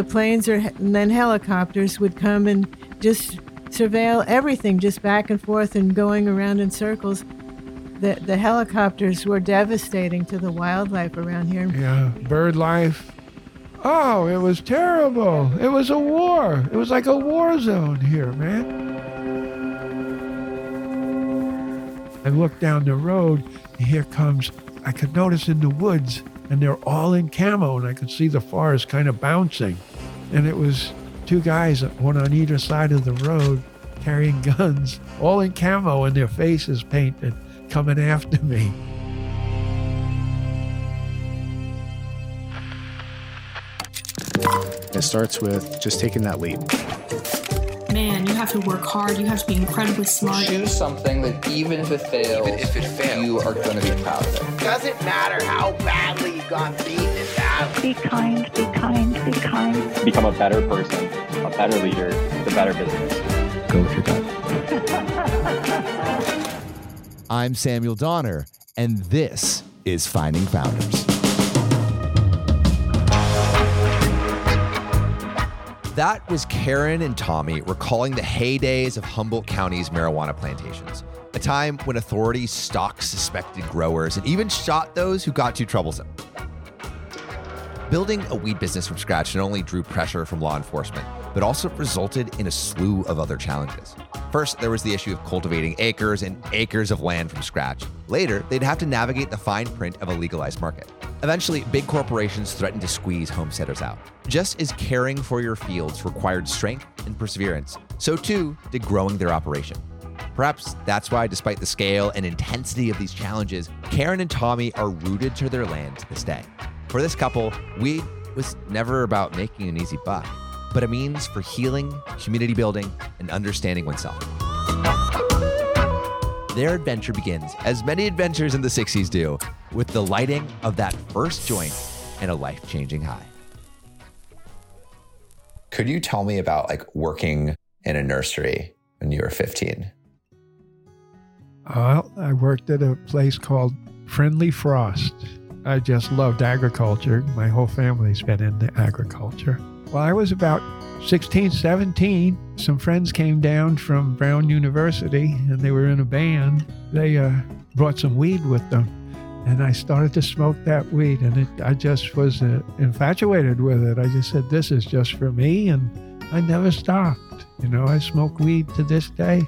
the planes or and then helicopters would come and just surveil everything, just back and forth and going around in circles. The, the helicopters were devastating to the wildlife around here. Yeah, bird life. Oh, it was terrible. It was a war. It was like a war zone here, man. I look down the road, and here comes, I could notice in the woods, and they're all in camo, and I could see the forest kind of bouncing. And it was two guys, one on either side of the road, carrying guns, all in camo and their faces painted, coming after me. It starts with just taking that leap. Man, you have to work hard. You have to be incredibly smart. Choose something that even if it fails, Even if it fails. you are going to be proud of it. Doesn't matter how badly you got beaten in battle. Be kind, be kind, be kind. become a better person, a better leader, the better business. Go with your gut. I'm Samuel Donner, and this is Finding Founders. That was Karen and Tommy recalling the heydays of Humboldt County's marijuana plantations, a time when authorities stalked suspected growers and even shot those who got too troublesome. Building a weed business from scratch not only drew pressure from law enforcement, but also resulted in a slew of other challenges. First, there was the issue of cultivating acres and acres of land from scratch. Later, they'd have to navigate the fine print of a legalized market. Eventually, big corporations threatened to squeeze homesteaders out. Just as caring for your fields required strength and perseverance, so too did growing their operation. Perhaps that's why, despite the scale and intensity of these challenges, Karen and Tommy are rooted to their land to this day. For this couple, weed was never about making an easy buck, but a means for healing, community building, and understanding oneself. Their adventure begins, as many adventures in the 60s do, with the lighting of that first joint and a life changing high. Could you tell me about like working in a nursery when you were 15? Well, uh, I worked at a place called Friendly Frost. I just loved agriculture. My whole family's been into agriculture. Well, I was about 16, 17. Some friends came down from Brown University and they were in a band. They uh, brought some weed with them. And I started to smoke that weed, and it, I just was uh, infatuated with it. I just said, This is just for me. And I never stopped. You know, I smoke weed to this day.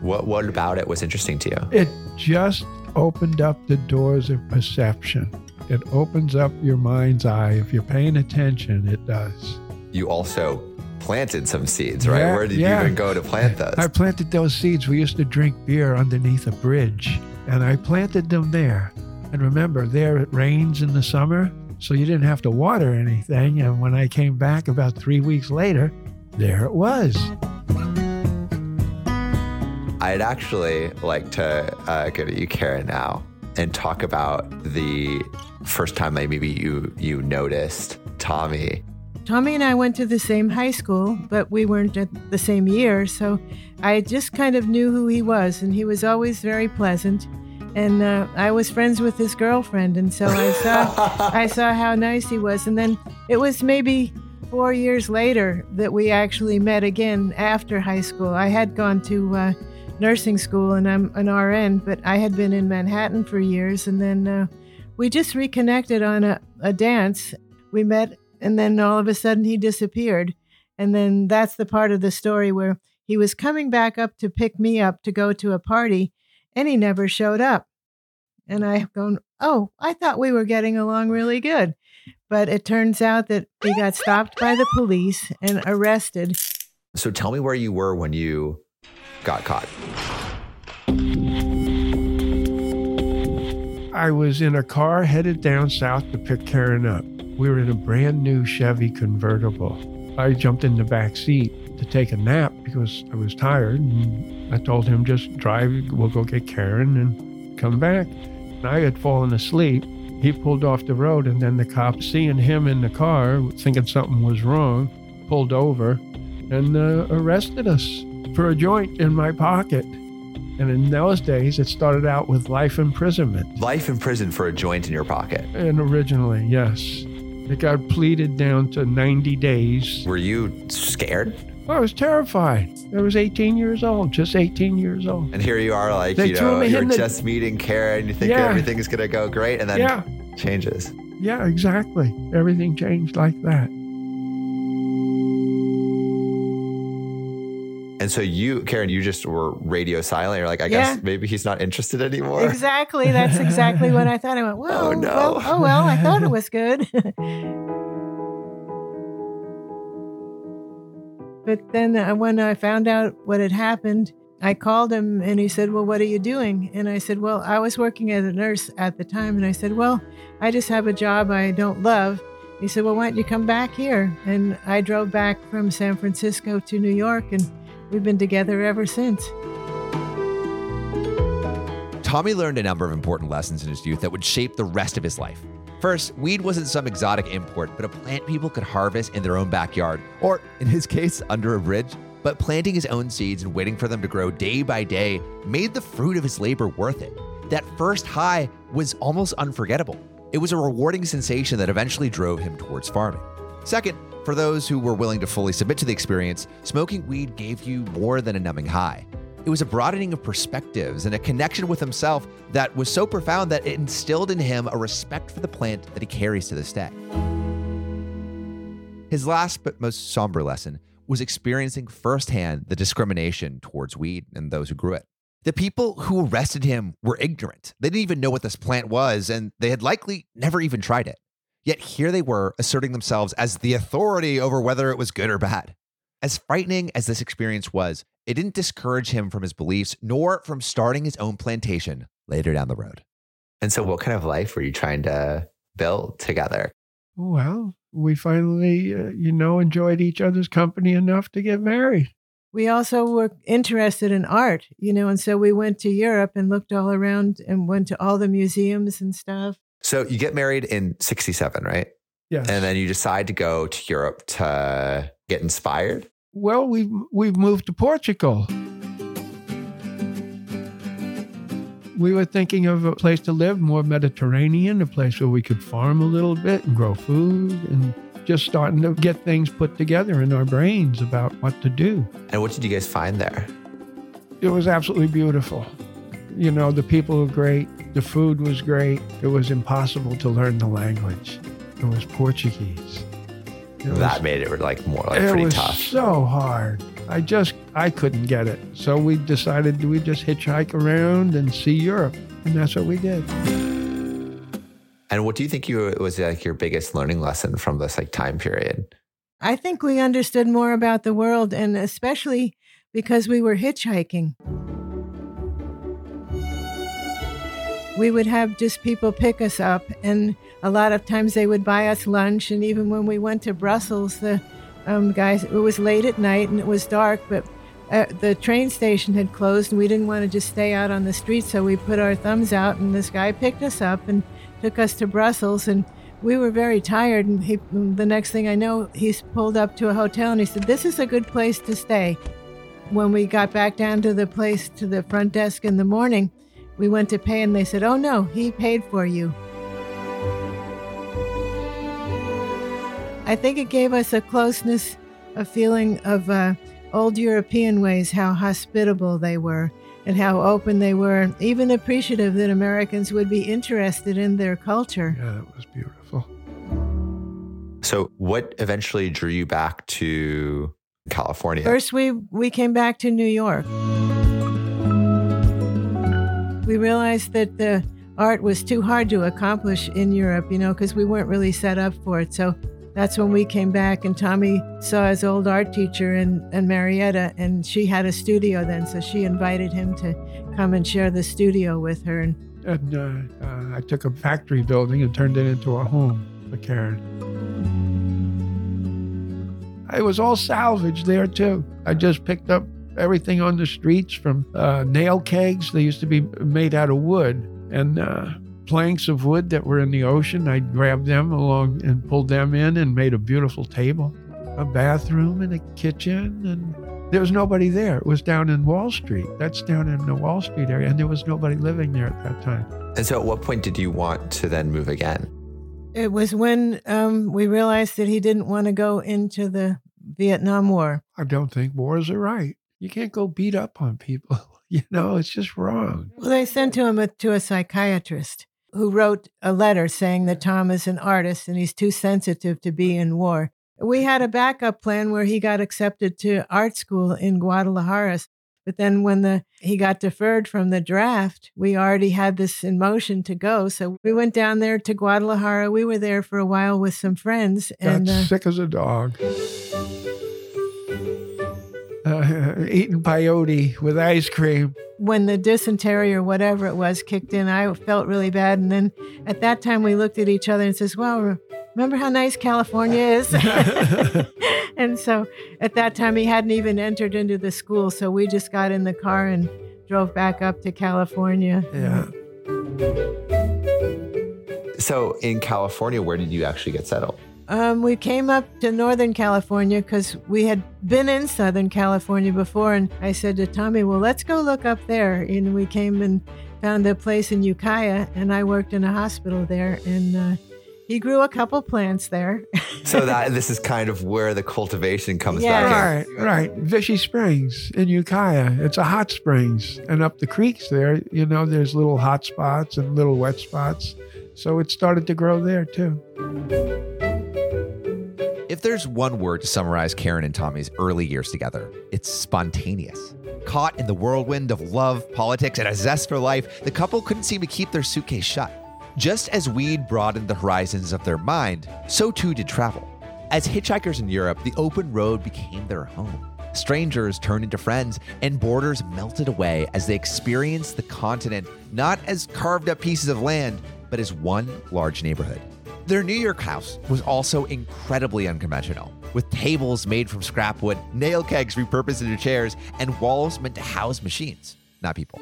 What what about it was interesting to you? It just opened up the doors of perception. It opens up your mind's eye. If you're paying attention, it does. You also planted some seeds, right? Yeah, Where did yeah. you even go to plant those? I planted those seeds. We used to drink beer underneath a bridge, and I planted them there. And remember, there it rains in the summer, so you didn't have to water anything. And when I came back about three weeks later, there it was. I'd actually like to uh, go to you, Karen, now and talk about the first time that maybe you you noticed Tommy. Tommy and I went to the same high school, but we weren't at the same year. So I just kind of knew who he was, and he was always very pleasant. And uh, I was friends with his girlfriend, and so I saw I saw how nice he was. And then it was maybe four years later that we actually met again after high school. I had gone to uh, nursing school, and I'm an RN, but I had been in Manhattan for years, and then uh, we just reconnected on a, a dance. We met and then all of a sudden he disappeared. And then that's the part of the story where he was coming back up to pick me up to go to a party and he never showed up. And I've gone, Oh, I thought we were getting along really good. But it turns out that he got stopped by the police and arrested. So tell me where you were when you got caught. I was in a car headed down south to pick Karen up. We were in a brand new Chevy convertible. I jumped in the back seat to take a nap because I was tired. And I told him, just drive, we'll go get Karen and come back. And I had fallen asleep. He pulled off the road, and then the cop, seeing him in the car, thinking something was wrong, pulled over and uh, arrested us for a joint in my pocket. And in those days, it started out with life imprisonment. Life in prison for a joint in your pocket. And originally, yes. It got pleaded down to 90 days. Were you scared? I was terrified. I was 18 years old, just 18 years old. And here you are, like, They you know, you're the- just meeting Karen, you think Yeah. everything's going to go great, and then Yeah. changes. Yeah, exactly. Everything changed like that. And so you, Karen, you just were radio silent. You're like, I Yeah. guess maybe he's not interested anymore. Exactly. That's exactly what I thought. I went, well, Oh, no. well, oh well, I thought it was good. but then when I found out what had happened, I called him and he said, Well, what are you doing? And I said, Well, I was working as a nurse at the time. And I said, Well, I just have a job I don't love. He said, Well, why don't you come back here? And I drove back from San Francisco to New York and we've been together ever since. Tommy learned a number of important lessons in his youth that would shape the rest of his life. First, weed wasn't some exotic import, but a plant people could harvest in their own backyard, or in his case, under a bridge. But planting his own seeds and waiting for them to grow day by day made the fruit of his labor worth it. That first high was almost unforgettable. It was a rewarding sensation that eventually drove him towards farming. Second, for those who were willing to fully submit to the experience, smoking weed gave you more than a numbing high. It was a broadening of perspectives and a connection with himself that was so profound that it instilled in him a respect for the plant that he carries to this day. His last but most somber lesson was experiencing firsthand the discrimination towards weed and those who grew it. The people who arrested him were ignorant. They didn't even know what this plant was, and they had likely never even tried it. Yet here they were asserting themselves as the authority over whether it was good or bad. As frightening as this experience was, it didn't discourage him from his beliefs nor from starting his own plantation later down the road. And so, what kind of life were you trying to build together? Well, we finally, uh, you know, enjoyed each other's company enough to get married. we also were interested in art, you know, and so we went to Europe and looked all around and went to all the museums and stuff. So, you get married in 67, right? Yes. And then you decide to go to Europe to get inspired. well, we've we've moved to Portugal. We were thinking of a place to live, more Mediterranean, a place where we could farm a little bit and grow food, and just starting to get things put together in our brains about what to do. And what did you guys find there? It was absolutely beautiful. You know, the people were great, the food was great. It was impossible to learn the language. It was Portuguese. It was- that made it like more like it pretty was tough. so hard. I just I couldn't get it. So we decided we just hitchhike around and see Europe, and that's what we did. And what do you think you was like your biggest learning lesson from this like time period? I think we understood more about the world, and especially because we were hitchhiking. We would have just people pick us up, and a lot of times they would buy us lunch. And even when we went to Brussels, the um, guys, it was late at night and it was dark, but uh, the train station had closed, and we didn't want to just stay out on the street, so we put our thumbs out, and this guy picked us up and took us to Brussels, and we were very tired. And he, the next thing I know, he's pulled up to a hotel, and he said, "This is a good place to stay." When we got back down to the place to the front desk in the morning, we went to pay, and they said, "Oh no, he paid for you." I think it gave us a closeness, a feeling of uh, old European ways, how hospitable they were and how open they were, and even appreciative that Americans would be interested in their culture. Yeah, that was beautiful. So, what eventually drew you back to California? First, we, we came back to New York. We realized that the art was too hard to accomplish in Europe, you know, because we weren't really set up for it. So that's when we came back, and Tommy saw his old art teacher and Marietta, and she had a studio then. So she invited him to come and share the studio with her. And And uh, uh, I took a factory building and turned it into a home for Karen. It was all salvage there too. I just picked up everything on the streets from uh, nail kegs. They used to be made out of wood and uh, planks of wood that were in the ocean. I grabbed them along and pulled them in and made a beautiful table, a bathroom, and a kitchen. And there was nobody there. It was down in Wall Street. That's down in the Wall Street area, and there was nobody living there at that time. and so, at what point did you want to then move again? It was when um, we realized that he didn't want to go into the Vietnam War. I don't think wars are right. You can't go beat up on people. You know, it's just wrong. Well, they sent to him a, to a psychiatrist who wrote a letter saying that Tom is an artist and he's too sensitive to be in war. We had a backup plan where he got accepted to art school in Guadalajara. But then when the he got deferred from the draft, we already had this in motion to go. So we went down there to Guadalajara. We were there for a while with some friends and Got uh, sick as a dog. Uh, eating peyote with ice cream. when the dysentery or whatever it was kicked in, I felt really bad. And then at that time, we looked at each other and says, "Well, remember how nice California is?" and so at that time, he hadn't even entered into the school, so we just got in the car and drove back up to California. Yeah. So in California, where did you actually get settled? Um, we came up to Northern California because we had been in Southern California before, and I said to Tommy, "Well, let's go look up there." And we came and found a place in Ukiah, and I worked in a hospital there, and uh, he grew a couple plants there. So that this is kind of where the cultivation comes Yeah. back in. Right, right. Vichy Springs in Ukiah. It's a hot springs. And up the creeks there, you know, there's little hot spots and little wet spots. So it started to grow there too. If there's one word to summarize Karen and Tommy's early years together, it's spontaneous. Caught in the whirlwind of love, politics, and a zest for life, the couple couldn't seem to keep their suitcase shut. Just as weed broadened the horizons of their mind, so too did travel. As hitchhikers in Europe, the open road became their home. Strangers turned into friends, and borders melted away as they experienced the continent not as carved up pieces of land, but as one large neighborhood. Their New York house was also incredibly unconventional, with tables made from scrap wood, nail kegs repurposed into chairs, and walls meant to house machines, not people.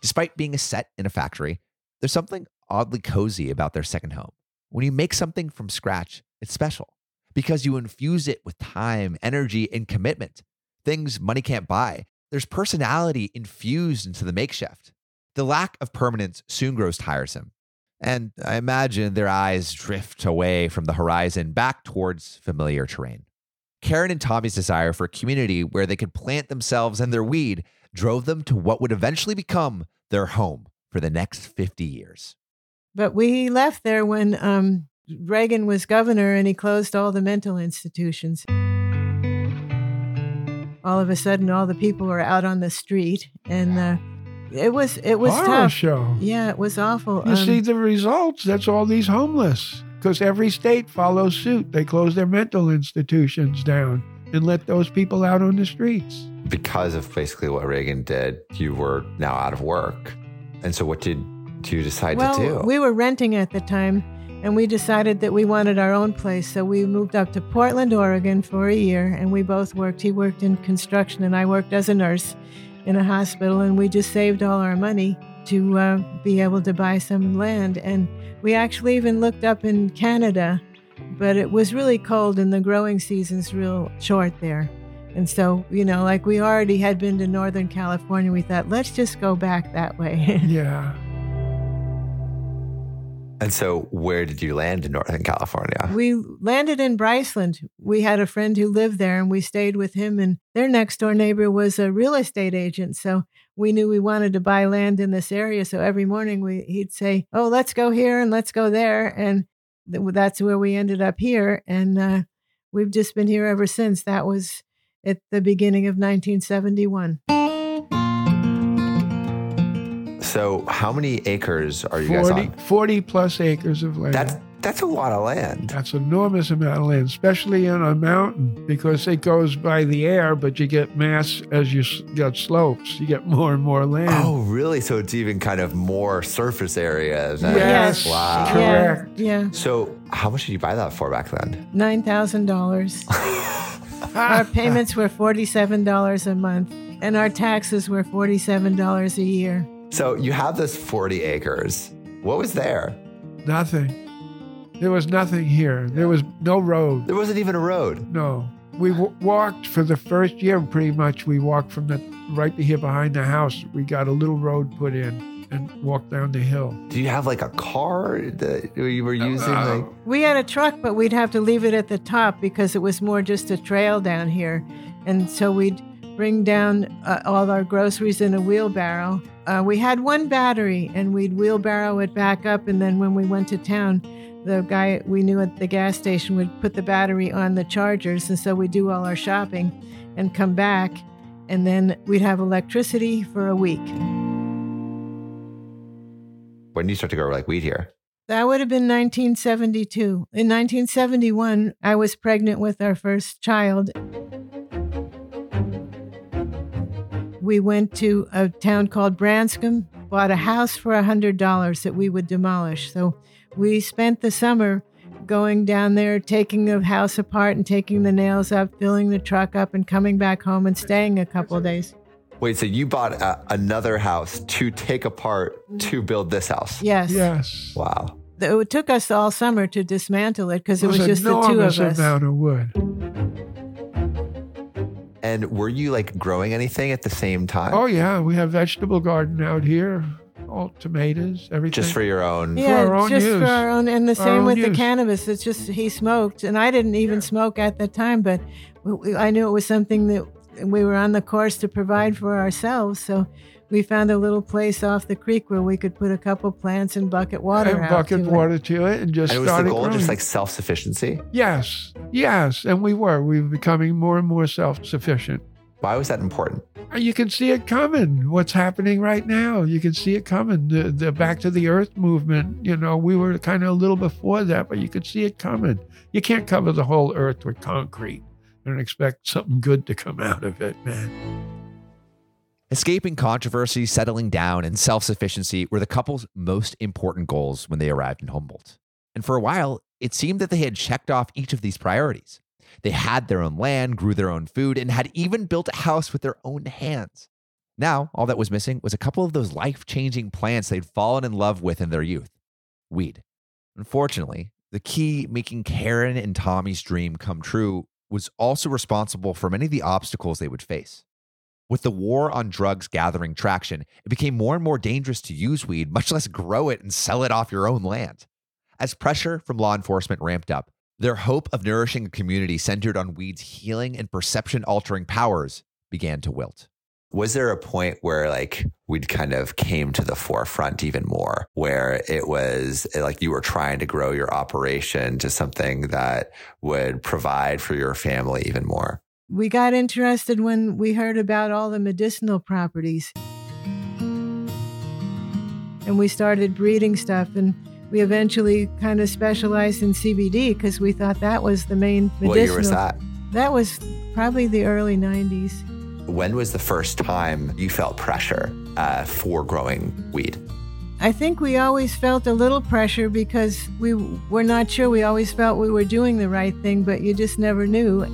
Despite being a set in a factory, there's something oddly cozy about their second home. When you make something from scratch, it's special because you infuse it with time, energy, and commitment. Things money can't buy. There's personality infused into the makeshift. The lack of permanence soon grows tiresome. And I imagine their eyes drift away from the horizon back towards familiar terrain. Karen and Tommy's desire for a community where they could plant themselves and their weed drove them to what would eventually become their home for the next 50 years. But we left there when um, Reagan was governor and he closed all the mental institutions. All of a sudden, all the people were out on the street, and uh, it was it was Horror tough. show. Yeah, it was awful. You Um, see the results. That's all these homeless. Because every state follows suit. They close their mental institutions down and let those people out on the streets. Because of basically what Reagan did, you were now out of work. And so what did you decide well, to do? we were renting at the time, and we decided that we wanted our own place. So we moved up to Portland, Oregon for a year, and we both worked. He worked in construction, and I worked as a nurse in a hospital, and we just saved all our money to uh, be able to buy some land. And we actually even looked up in Canada, but it was really cold, and the growing season's real short there. And so, you know, like we already had been to Northern California, we thought, let's just go back that way. Yeah. And so where did you land in Northern California? We landed in Briceland. We had a friend who lived there and we stayed with him. And their next door neighbor was a real estate agent. So we knew we wanted to buy land in this area. So every morning we, he'd say, Oh, let's go here and let's go there. And th- that's where we ended up here. And uh, we've just been here ever since. That was at the beginning of 1971. So how many acres are you guys 40, on? 40 plus acres of land. That's that's a lot of land. That's enormous amount of land, especially on a mountain, because it goes by the air, but you get mass as you s- get slopes. You get more and more land. Oh, really? So it's even kind of more surface area than Yes. Wow. Correct. Yeah. yeah. So how much did you buy that for back then? $9,000. our payments were $47 a month, and our taxes were $47 a year. So you have this 40 acres. What was there? Nothing. There was nothing here. There was no road. There wasn't even a road. No. We w- walked for the first year, pretty much. We walked from the right here behind the house. We got a little road put in. and walked down the hill. Do you have like a car that you were using? Uh, like We had a truck, but we'd have to leave it at the top because it was more just a trail down here. And so we'd bring down uh, all our groceries in a wheelbarrow. Uh, we had one battery and we'd wheelbarrow it back up. And then when we went to town, the guy we knew at the gas station would put the battery on the chargers. And so we'd do all our shopping and come back. And then we'd have electricity for a week. when did you start to grow like weed here? That would have been 1972. In 1971, I was pregnant with our first child. We went to a town called Branscomb, bought a house for $100 that we would demolish. So we spent the summer going down there, taking the house apart and taking the nails up, filling the truck up, and coming back home and staying a couple of days. Wait, so you bought a, another house to take apart to build this house? Yes. Yes. Wow. It took us all summer to dismantle it because it was an just the two of us. amount of wood. And were you like growing anything at the same time? Oh yeah, we have vegetable garden out here. All tomatoes, everything. Just for your own. Yeah, our own just use. for our own, and the Our same own with the cannabis. It's just he smoked, and I didn't even smoke at the time, but we- I knew it was something that we were on the course to provide for ourselves. So we found a little place off the creek where we could put a couple plants and bucket water and out bucket to it. water to it and just And it was the goal growing. just like self sufficiency? yes, yes, and we were. We were becoming more and more self-sufficient. Why was that important? Uh, you can see it coming. What's happening right now? You can see it coming. The, the back to the earth movement. You know, we were kind of a little before that, but you could see it coming. You can't cover the whole earth with concrete and expect something good to come out of it, man. Escaping controversy, settling down, and self sufficiency were the couple's most important goals when they arrived in Humboldt. And for a while, it seemed that they had checked off each of these priorities. They had their own land, grew their own food, and had even built a house with their own hands. Now, all that was missing was a couple of those life changing plants they'd fallen in love with in their youth weed. Unfortunately, the key making Karen and Tommy's dream come true was also responsible for many of the obstacles they would face. With the war on drugs gathering traction, it became more and more dangerous to use weed, much less grow it and sell it off your own land. As pressure from law enforcement ramped up, their hope of nourishing a community centered on weed's healing and perception altering powers began to wilt. Was there a point where like we'd kind of came to the forefront even more, where it was like you were trying to grow your operation to something that would provide for your family even more? We got interested when we heard about all the medicinal properties. And we started breeding stuff and we eventually kind of specialized in CBD because we thought that was the main medicinal. What year was that? That was probably the early 90s. When was the first time you felt pressure uh, for growing weed? I think we always felt a little pressure because we were not sure. We always felt we were doing the right thing, but you just never knew.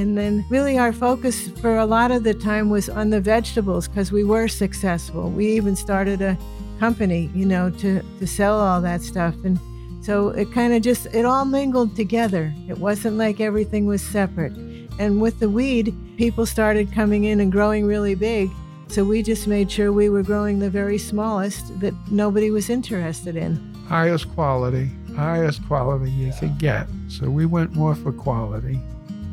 And then, really, our focus for a lot of the time was on the vegetables because we were successful. We even started a company, you know, to, to sell all that stuff. And so it kind of just, it all mingled together. It wasn't like everything was separate. And with the weed, people started coming in and growing really big. So we just made sure we were growing the very smallest that nobody was interested in. Highest quality, highest quality you can get. So we went more for quality.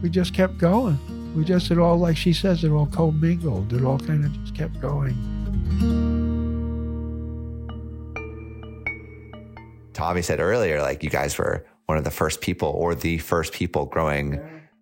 We just kept going. We just, it all, like she says, it all commingled. It all kind of just kept going. Tommy said earlier, like you guys were one of the first people or the first people growing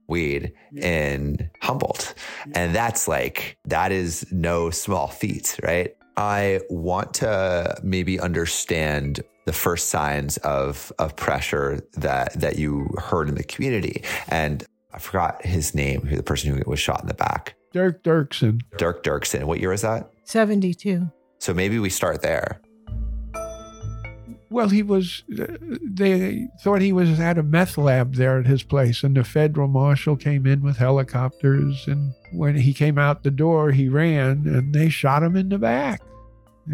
weed in Humboldt. And that's like, that is no small feat, right? I want to maybe understand the first signs of, of pressure that, that you heard in the community. And I forgot his name, who the person who was shot in the back. Dirk Dirksen. Dirk Dirksen. What year was that? 72. So maybe we start there. Well, he was, they thought he was at a meth lab there at his place, and the federal marshal came in with helicopters. And when he came out the door, he ran and they shot him in the back.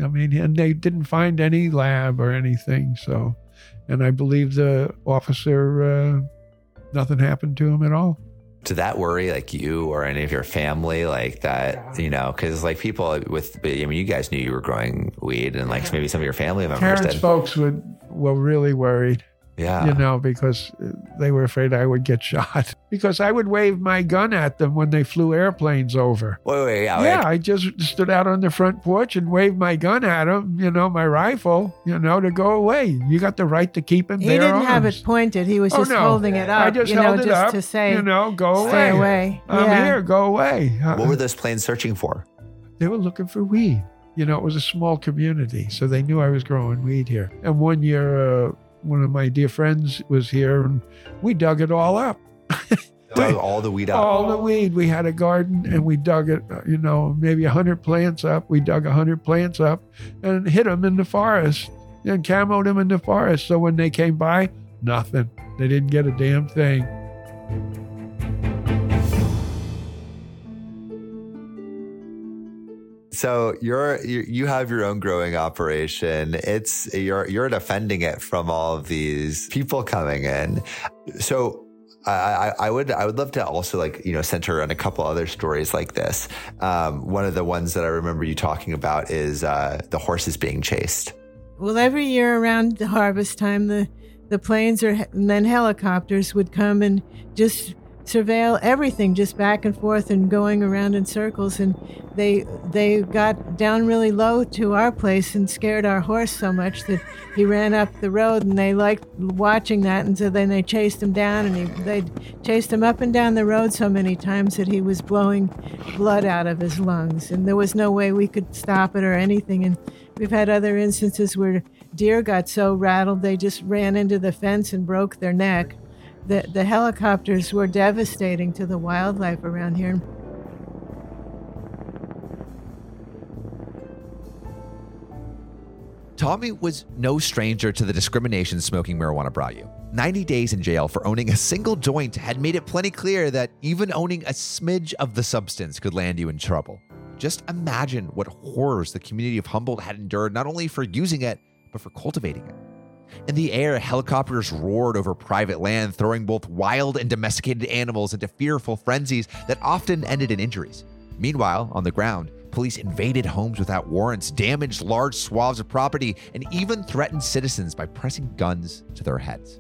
I mean, and they didn't find any lab or anything. So, and I believe the officer, uh, nothing happened to him at all. Did that worry like you or any of your family like that? You know, because like people with, I mean, you guys knew you were growing weed, and like maybe some of your family members Parents, did. folks would were really worried. Yeah. You know, because they were afraid I would get shot. Because I would wave my gun at them when they flew airplanes over. Wait, wait, yeah. Yeah, like- I just stood out on the front porch and waved my gun at them, you know, my rifle, you know, to go away. You got the right to keep and He bear didn't have arms. it pointed. He was Oh, just no. holding it up, I just you know, held it just up, to say, you know, go stay away. away. I'm Yeah. here, go away. Uh, what were those planes searching for? they were looking for weed. You know, it was a small community, so they knew I was growing weed here. And one year, uh, one of my dear friends was here, and we dug it all up. Dug all the weed up. All the weed. We had a garden, and we dug it. uh, You know, maybe a hundred plants up. We dug a hundred plants up, and hid them in the forest, and camoed them in the forest. So when they came by, nothing. They didn't get a damn thing. So you're you, have your own growing operation. It's you're you're defending it from all of these people coming in. So I, I, I would I would love to also like you know center on a couple other stories like this. Um, one of the ones that I remember you talking about is uh, the horses being chased. Well, every year around the harvest time, the, the planes or and then helicopters would come and just surveil everything, just back and forth and going around in circles. And they they got down really low to our place and scared our horse so much that he ran up the road. And they liked watching that, and so then they chased him down, and he, they chased him up and down the road so many times that he was blowing blood out of his lungs, and there was no way we could stop it or anything. And We've had other instances where deer got so rattled they just ran into the fence and broke their neck. The, the helicopters were devastating to the wildlife around here. Tommy was no stranger to the discrimination smoking marijuana brought you. 90 days in jail for owning a single joint had made it plenty clear that even owning a smidge of the substance could land you in trouble. Just imagine what horrors the community of Humboldt had endured not only for using it, but for cultivating it. In the air, helicopters roared over private land, throwing both wild and domesticated animals into fearful frenzies that often ended in injuries. Meanwhile, on the ground, police invaded homes without warrants, damaged large swaths of property, and even threatened citizens by pressing guns to their heads.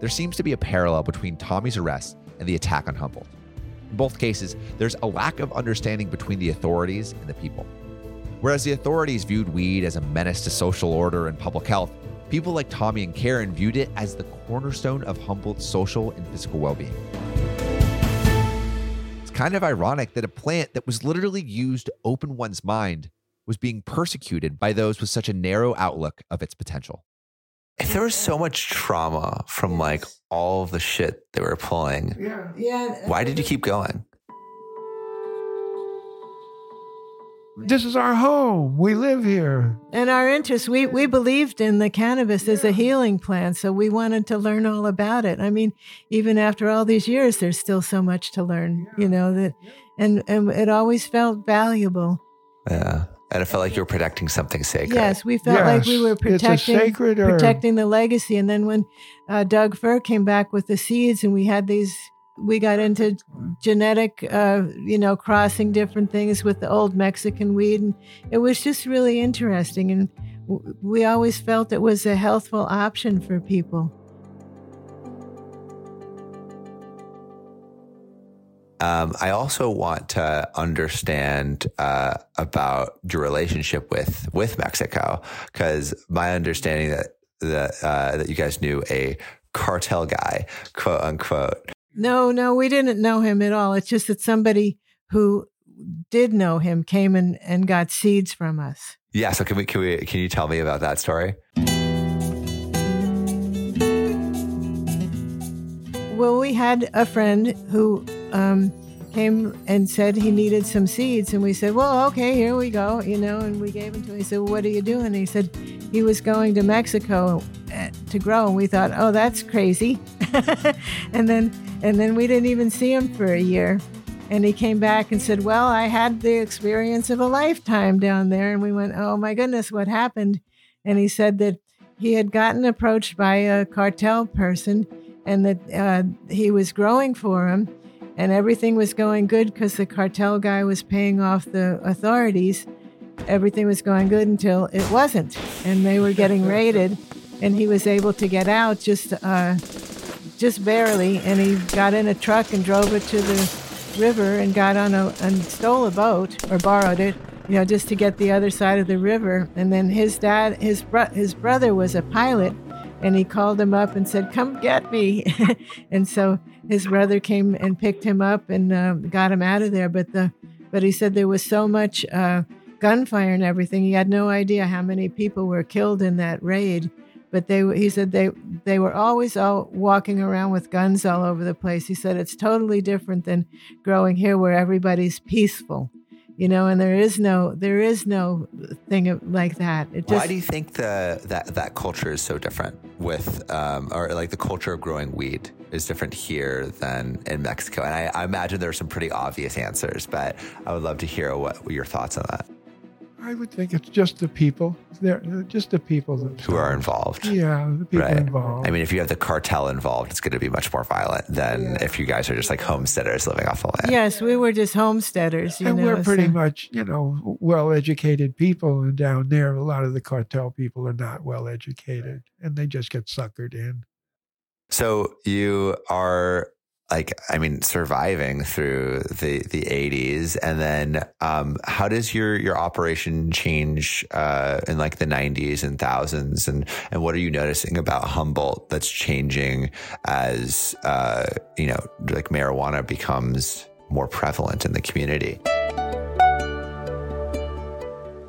There seems to be a parallel between Tommy's arrest and the attack on Humboldt. In both cases, there's a lack of understanding between the authorities and the people. Whereas the authorities viewed weed as a menace to social order and public health, people like Tommy and Karen viewed it as the cornerstone of Humboldt's social and physical well being. It's kind of ironic that a plant that was literally used to open one's mind was being persecuted by those with such a narrow outlook of its potential. If there was so much trauma from like all of the shit they were pulling, Yeah. why did you keep going? This is our home. We live here. And our interest, we, we believed in the cannabis as a healing plant, so we wanted to learn all about it. I mean, even after all these years, there's still so much to learn, you know, that and, and it always felt valuable. Yeah. And it felt like you were protecting something sacred. Yes, we felt like we were protecting protecting the legacy. And then when uh, Doug Fur came back with the seeds, and we had these, we got into genetic, uh, you know, crossing different things with the old Mexican weed, and it was just really interesting. And we always felt it was a healthful option for people. Um, I also want to understand uh, about your relationship with with Mexico because my understanding that that uh, that you guys knew a cartel guy, quote unquote. No, no, we didn't know him at all. It's just that somebody who did know him came and, and got seeds from us. Yeah. So can we can we can you tell me about that story? Well, we had a friend who um, came and said he needed some seeds, and we said, "Well, okay, here we go," you know. And we gave him to him. He said, well, "What are you doing?" And he said he was going to Mexico uh, to grow, and we thought, "Oh, that's crazy." and then and then we didn't even see him for a year. And he came back and said, Well, I had the experience of a lifetime down there. And we went, Oh my goodness, what happened? And he said that he had gotten approached by a cartel person and that uh, he was growing for him. and everything was going good because the cartel guy was paying off the authorities. Everything was going good until it wasn't, and they were getting raided, and he was able to get out just uh, just barely, and he got in a truck and drove it to the river and got on a and stole a boat or borrowed it, you know, just to get the other side of the river. And then his dad, his bro- his brother was a pilot, and he called him up and said, "Come get me." and so his brother came and picked him up and uh, got him out of there. But the but he said there was so much uh, gunfire and everything. He had no idea how many people were killed in that raid but they he said they they were always all walking around with guns all over the place. He said it's totally different than growing here where everybody's peaceful. You know, and there is no there is no thing like that. It just, Why do you think the that that culture is so different with um, or like the culture of growing weed is different here than in Mexico? And I, I imagine there are some pretty obvious answers, but I would love to hear what, what your thoughts on that. I would think it's just the people. They're just the people themselves. who are involved. Yeah, the people right. involved. I mean, if you have the cartel involved, it's going to be much more violent than yeah. if you guys are just like homesteaders living off the land. Yes, we were just homesteaders. and know, we're pretty so. much, you know, well-educated people. And down there, a lot of the cartel people are not well-educated, and they just get suckered in. So you are like I mean surviving through the the 80s and then um, how does your your operation change uh, in like the 90s and thousands? And and what are you noticing about Humboldt that's changing as uh, you know like marijuana becomes more prevalent in the community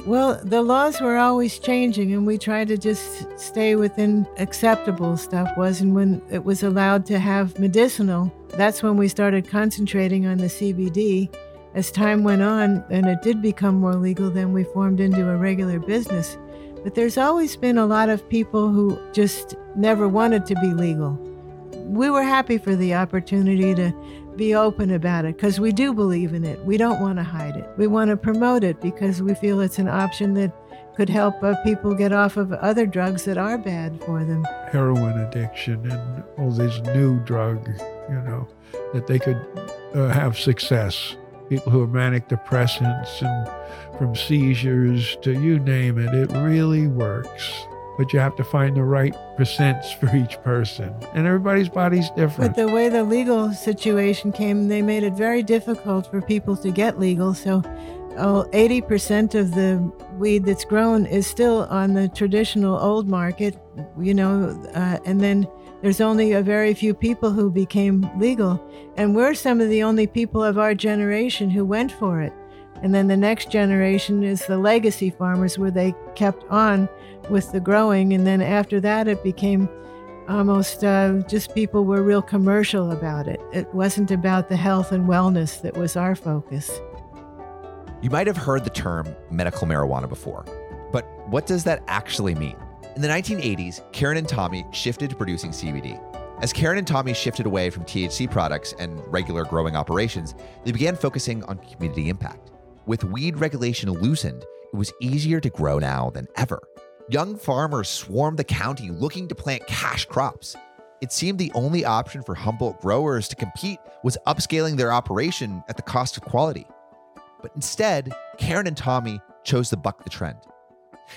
well, the laws were always changing, and we tried to just stay within acceptable stuff. Was and when it was allowed to have medicinal, that's when we started concentrating on the CBD. As time went on, and it did become more legal, then we formed into a regular business. But there's always been a lot of people who just never wanted to be legal. We were happy for the opportunity to be open about it because we do believe in it. We don't want to hide it. We want to promote it because we feel it's an option that could help uh, people get off of other drugs that are bad for them. Heroin addiction and all these new drugs, you know, that they could uh, have success. People who are manic depressants and from seizures to you name it, it really works but you have to find the right percents for each person. And everybody's body's different. But the way the legal situation came, they made it very difficult for people to get legal. So oh, 80% of the weed that's grown is still on the traditional old market, you know, uh, and then there's only a very few people who became legal. And we're some of the only people of our generation who went for it. And then the next generation is the legacy farmers, where they kept on with the growing. And then after that, it became almost uh, just people were real commercial about it. It wasn't about the health and wellness that was our focus. You might have heard the term medical marijuana before, but what does that actually mean? In the 1980s, Karen and Tommy shifted to producing CBD. As Karen and Tommy shifted away from THC products and regular growing operations, they began focusing on community impact. With weed regulation loosened, it was easier to grow now than ever. Young farmers swarmed the county looking to plant cash crops. It seemed the only option for Humboldt growers to compete was upscaling their operation at the cost of quality. But instead, Karen and Tommy chose to buck the trend.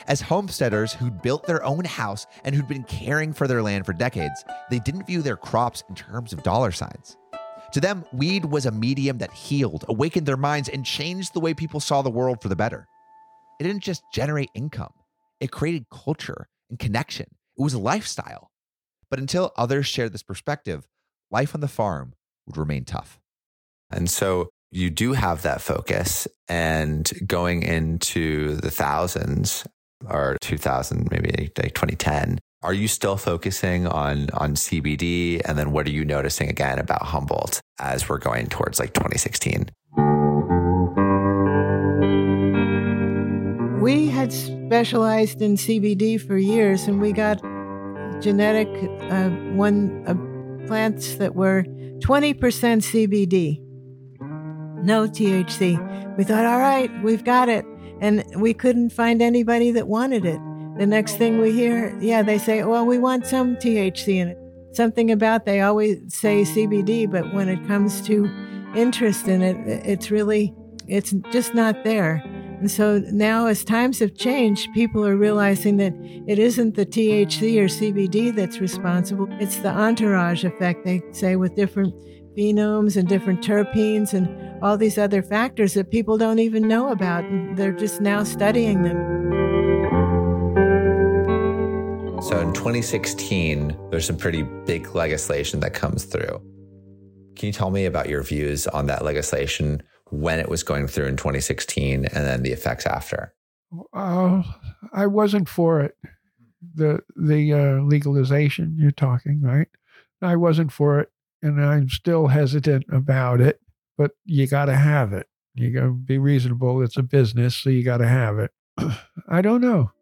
As homesteaders who'd built their own house and who'd been caring for their land for decades, they didn't view their crops in terms of dollar signs. To them, weed was a medium that healed, awakened their minds, and changed the way people saw the world for the better. It didn't just generate income, it created culture and connection. It was a lifestyle. But until others shared this perspective, life on the farm would remain tough. And so you do have that focus. And going into the thousands or 2000, maybe like 2010, are you still focusing on on CBD? And then what are you noticing again about Humboldt as we're going towards like 2016? We had specialized in CBD for years, and we got genetic uh, one uh, plants that were 20% CBD, no THC. We thought, all right, we've got it. And we couldn't find anybody that wanted it. The next thing we hear, yeah, they say, well, we want some THC in it. Something about they always say CBD, but when it comes to interest in it. It's really, it's just not there. And so now, as times have changed, people are realizing that it isn't the THC or CBD that's responsible. It's the entourage effect, they say, with different phenomes and different terpenes and all these other factors that people don't even know about. And they're just now studying them. So in 2016, there's some pretty big legislation that comes through. Can you tell me about your views on that legislation when it was going through in 2016 and then the effects after? Uh, I wasn't for it. The the uh, legalization you're talking, right? I wasn't for it, and I'm still hesitant about it. But you got to have it. You got to be reasonable. It's a business, so you got to have it. I don't know.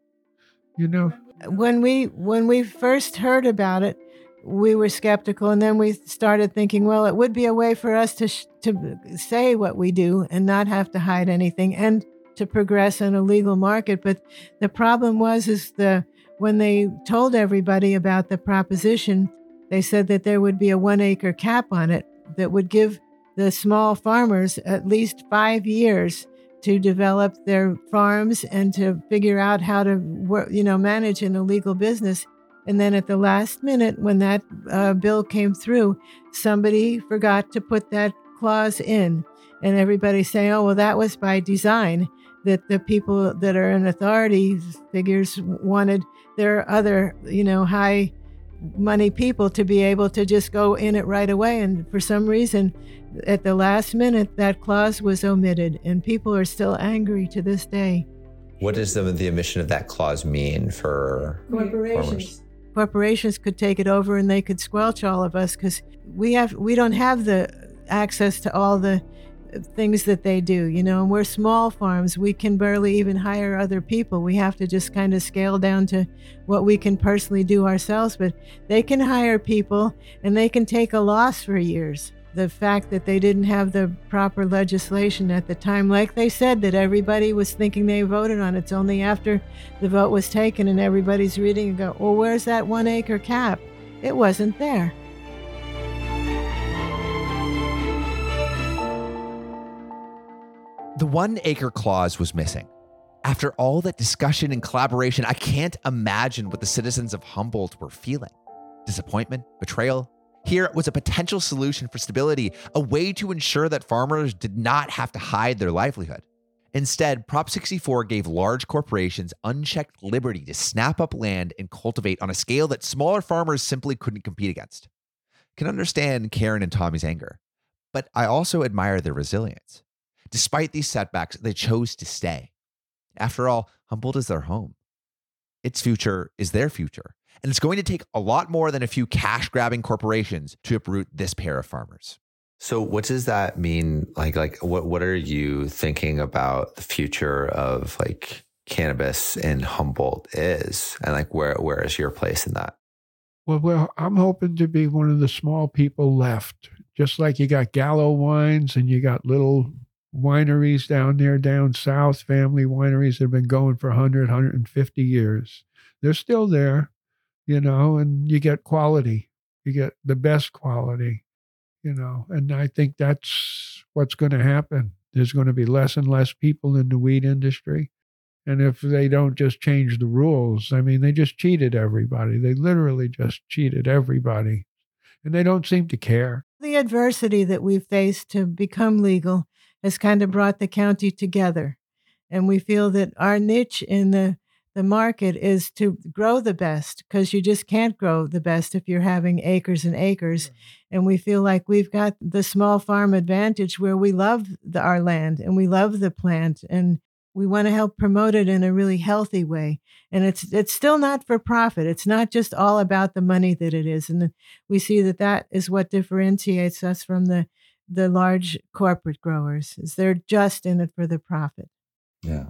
You know, when we when we first heard about it, we were skeptical, and then we started thinking, well, it would be a way for us to sh- to say what we do and not have to hide anything, and to progress in a legal market. But the problem was, is the when they told everybody about the proposition, they said that there would be a one acre cap on it that would give the small farmers at least five years to develop their farms and to figure out how to work, you know, manage an illegal business. And then at the last minute, when that uh, bill came through, somebody forgot to put that clause in. And everybody saying, oh, well, that was by design, that the people that are in authority figures wanted their other, you know, high money people to be able to just go in it right away. And for some reason, at the last minute, that clause was omitted, and people are still angry to this day. What does the, the omission of that clause mean for corporations? farmers? Corporations could take it over and they could squelch all of us because we have we don't have the access to all the things that they do, you know, and we're small farms. We can barely even hire other people. We have to just kind of scale down to what we can personally do ourselves, but they can hire people and they can take a loss for years. The fact that they didn't have the proper legislation at the time, like they said, that everybody was thinking they voted on. It's only after the vote was taken and everybody's reading and go, well, where's that one acre cap? It wasn't there. The one acre clause was missing. After all that discussion and collaboration, I can't imagine what the citizens of Humboldt were feeling disappointment, betrayal. Here was a potential solution for stability, a way to ensure that farmers did not have to hide their livelihood. Instead, Prop 64 gave large corporations unchecked liberty to snap up land and cultivate on a scale that smaller farmers simply couldn't compete against. Can understand Karen and Tommy's anger, but I also admire their resilience. Despite these setbacks, they chose to stay. After all, Humboldt is their home. Its future is their future. And it's going to take a lot more than a few cash grabbing corporations to uproot this pair of farmers. So what does that mean? Like, like what, what are you thinking about the future of like cannabis in Humboldt is? And like, where, where is your place in that? Well, well, I'm hoping to be one of the small people left. Just like you got Gallo wines and you got little wineries down there down south, family wineries that have been going for 100, 150 years. They're still there, you know, and you get quality. You get the best quality, you know, and I think that's what's going to happen. There's going to be less and less people in the weed industry. And if they don't just change the rules, I mean, they just cheated everybody. They literally just cheated everybody. And they don't seem to care. The adversity that we've faced to become legal has kind of brought the county together. And we feel that our niche in the, the market is to grow the best because you just can't grow the best if you're having acres and acres. And we feel like we've got the small farm advantage where we love the, our land and we love the plant and we want to help promote it in a really healthy way and it's it's still not for profit it's not just all about the money that it is and we see that that is what differentiates us from the the large corporate growers is they're just in it for the profit. Yeah.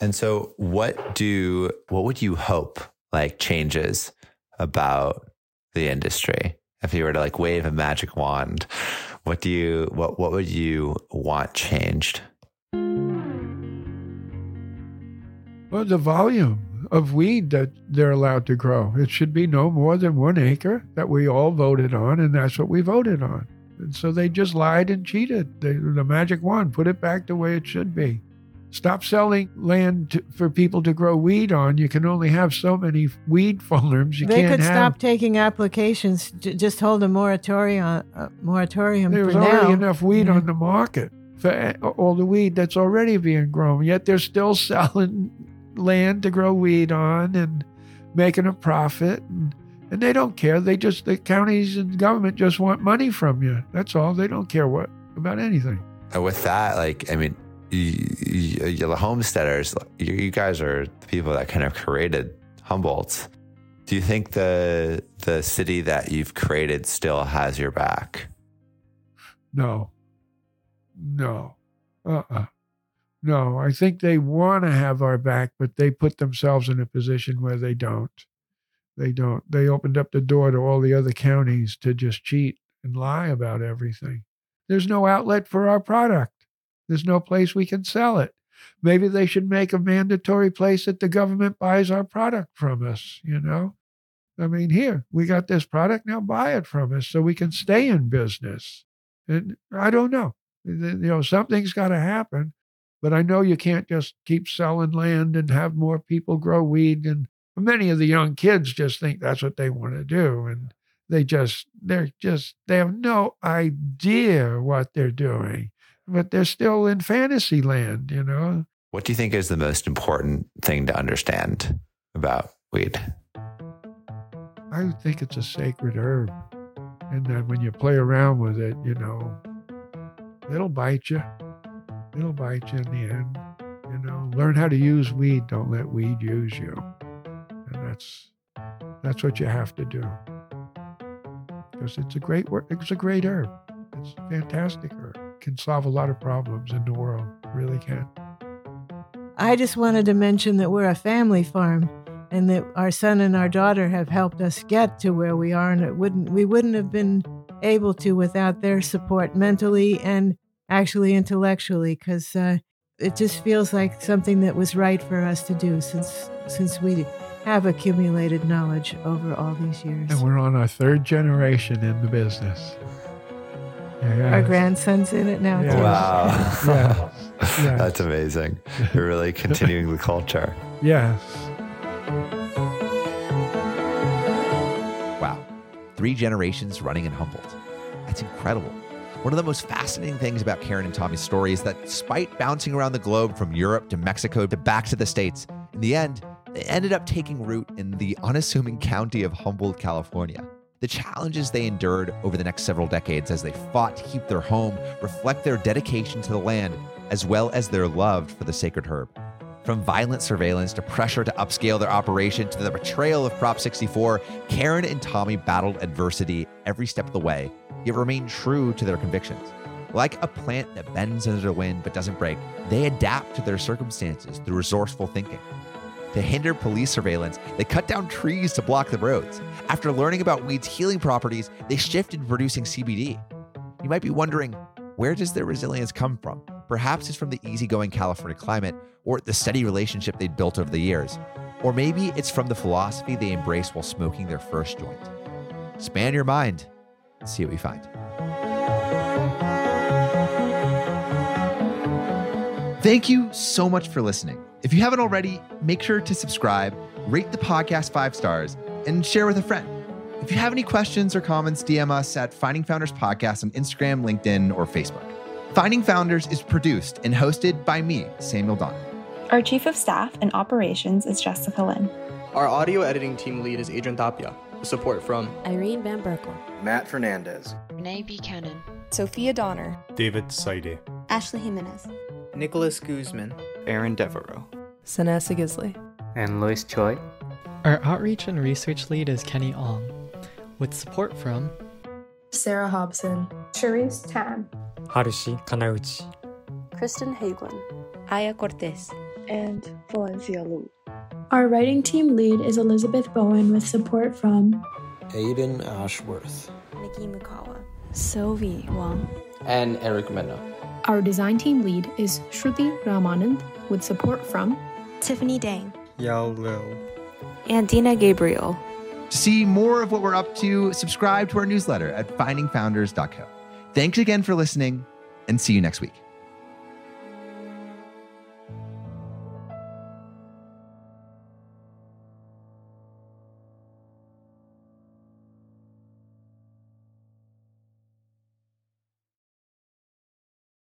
And so what do what would you hope like changes about the industry? If you were to like wave a magic wand, what do you what what would you want changed? Well, the volume of weed that they're allowed to grow. It should be no more than one acre that we all voted on, and that's what we voted on. And so they just lied and cheated. They, the magic wand, put it back the way it should be. Stop selling land to, for people to grow weed on. You can only have so many weed farms. You they could have. stop taking applications. J- just hold a moratorium. Uh, moratorium There's already now. enough weed Yeah. on the market for all the weed that's already being grown. Yet they're still selling land to grow weed on and making a profit. And, and they don't care. They just, the counties and government just want money from you. That's all. They don't care what about anything. And with that, like, I mean, you, you, you- the homesteaders, you, you guys are the people that kind of created Humboldt. Do you think the the city that you've created still has your back? No. No. Uh uh No, I think they want to have our back, but they put themselves in a position where they don't. They don't. They opened up the door to all the other counties to just cheat and lie about everything. There's no outlet for our product. There's no place we can sell it. Maybe they should make a mandatory place that the government buys our product from us, you know? I mean, here, we got this product, now buy it from us so we can stay in business. And I don't know. You know, something's got to happen. But I know you can't just keep selling land and have more people grow weed. And many of the young kids just think that's what they want to do. And they just, they're just, they have no idea what they're doing. But they're still in fantasy land, you know? What do you think is the most important thing to understand about weed? I think it's a sacred herb. And then when you play around with it, you know, it'll bite you. It'll bite you in the end. You know, learn how to use weed. Don't let weed use you. That's that's what you have to do. Because it's a great. It's a great herb. It's a fantastic herb. Can solve a lot of problems in the world. Really can. I just wanted to mention that we're a family farm and that our son and our daughter have helped us get to where we are and it wouldn't we wouldn't have been able to without their support mentally and actually intellectually because uh, it just feels like something that was right for us to do since since we have accumulated knowledge over all these years. And we're on our third generation in the business. Yeah. Our grandson's in it now Yeah. too. Wow. Yeah. Yeah. That's amazing. You're really continuing the culture. Yes. Wow. Three generations running in Humboldt. That's incredible. One of the most fascinating things about Karen and Tommy's story is that despite bouncing around the globe from Europe to Mexico to back to the States, in the end, they ended up taking root in the unassuming county of Humboldt, California. The challenges they endured over the next several decades as they fought to keep their home reflect their dedication to the land as well as their love for the sacred herb. From violent surveillance to pressure to upscale their operation to the betrayal of Prop 64, Karen and Tommy battled adversity every step of the way, yet remained true to their convictions. Like a plant that bends under the wind but doesn't break, they adapt to their circumstances through resourceful thinking. To hinder police surveillance, they cut down trees to block the roads. After learning about weed's healing properties, they shifted to producing CBD. You might be wondering, where does their resilience come from? Perhaps it's from the easygoing California climate or the steady relationship they'd built over the years. Or maybe it's from the philosophy they embraced while smoking their first joint. Span your mind and see what we find. Thank you so much for listening. If you haven't already, make sure to subscribe, rate the podcast five stars, and share with a friend. If you have any questions or comments, DM us at Finding Founders Podcast on Instagram, LinkedIn, or Facebook. Finding Founders is produced and hosted by me, Samuel Don. Our Chief of Staff and Operations is Jessica Lynn. Our audio editing team lead is Adrian Tapia. With support from Irene Van Berkel, Matt Fernandez, Renee Buchanan, Sophia Donner, David Saide, Ashley Jimenez, Nicholas Guzman, Aaron Devereaux, Sanessa Gisley, and Lois Choi. Our outreach and research lead is Kenny Ong, with support from Sarah Hobson, Cherise Tan, Harushi Kanauchi, Kristen Hagelin, Aya Cortez, and Valencia Lu. Our writing team lead is Elizabeth Bowen with support from Aiden Ashworth, Nikki Mukawa, Sylvie Wang, and Eric Mena. Our design team lead is Shruti Ramanand with support from Tiffany Dang, Yao Liu, and Dina Gabriel. To see more of what we're up to, subscribe to our newsletter at findingfounders.co. Thanks again for listening and see you next week.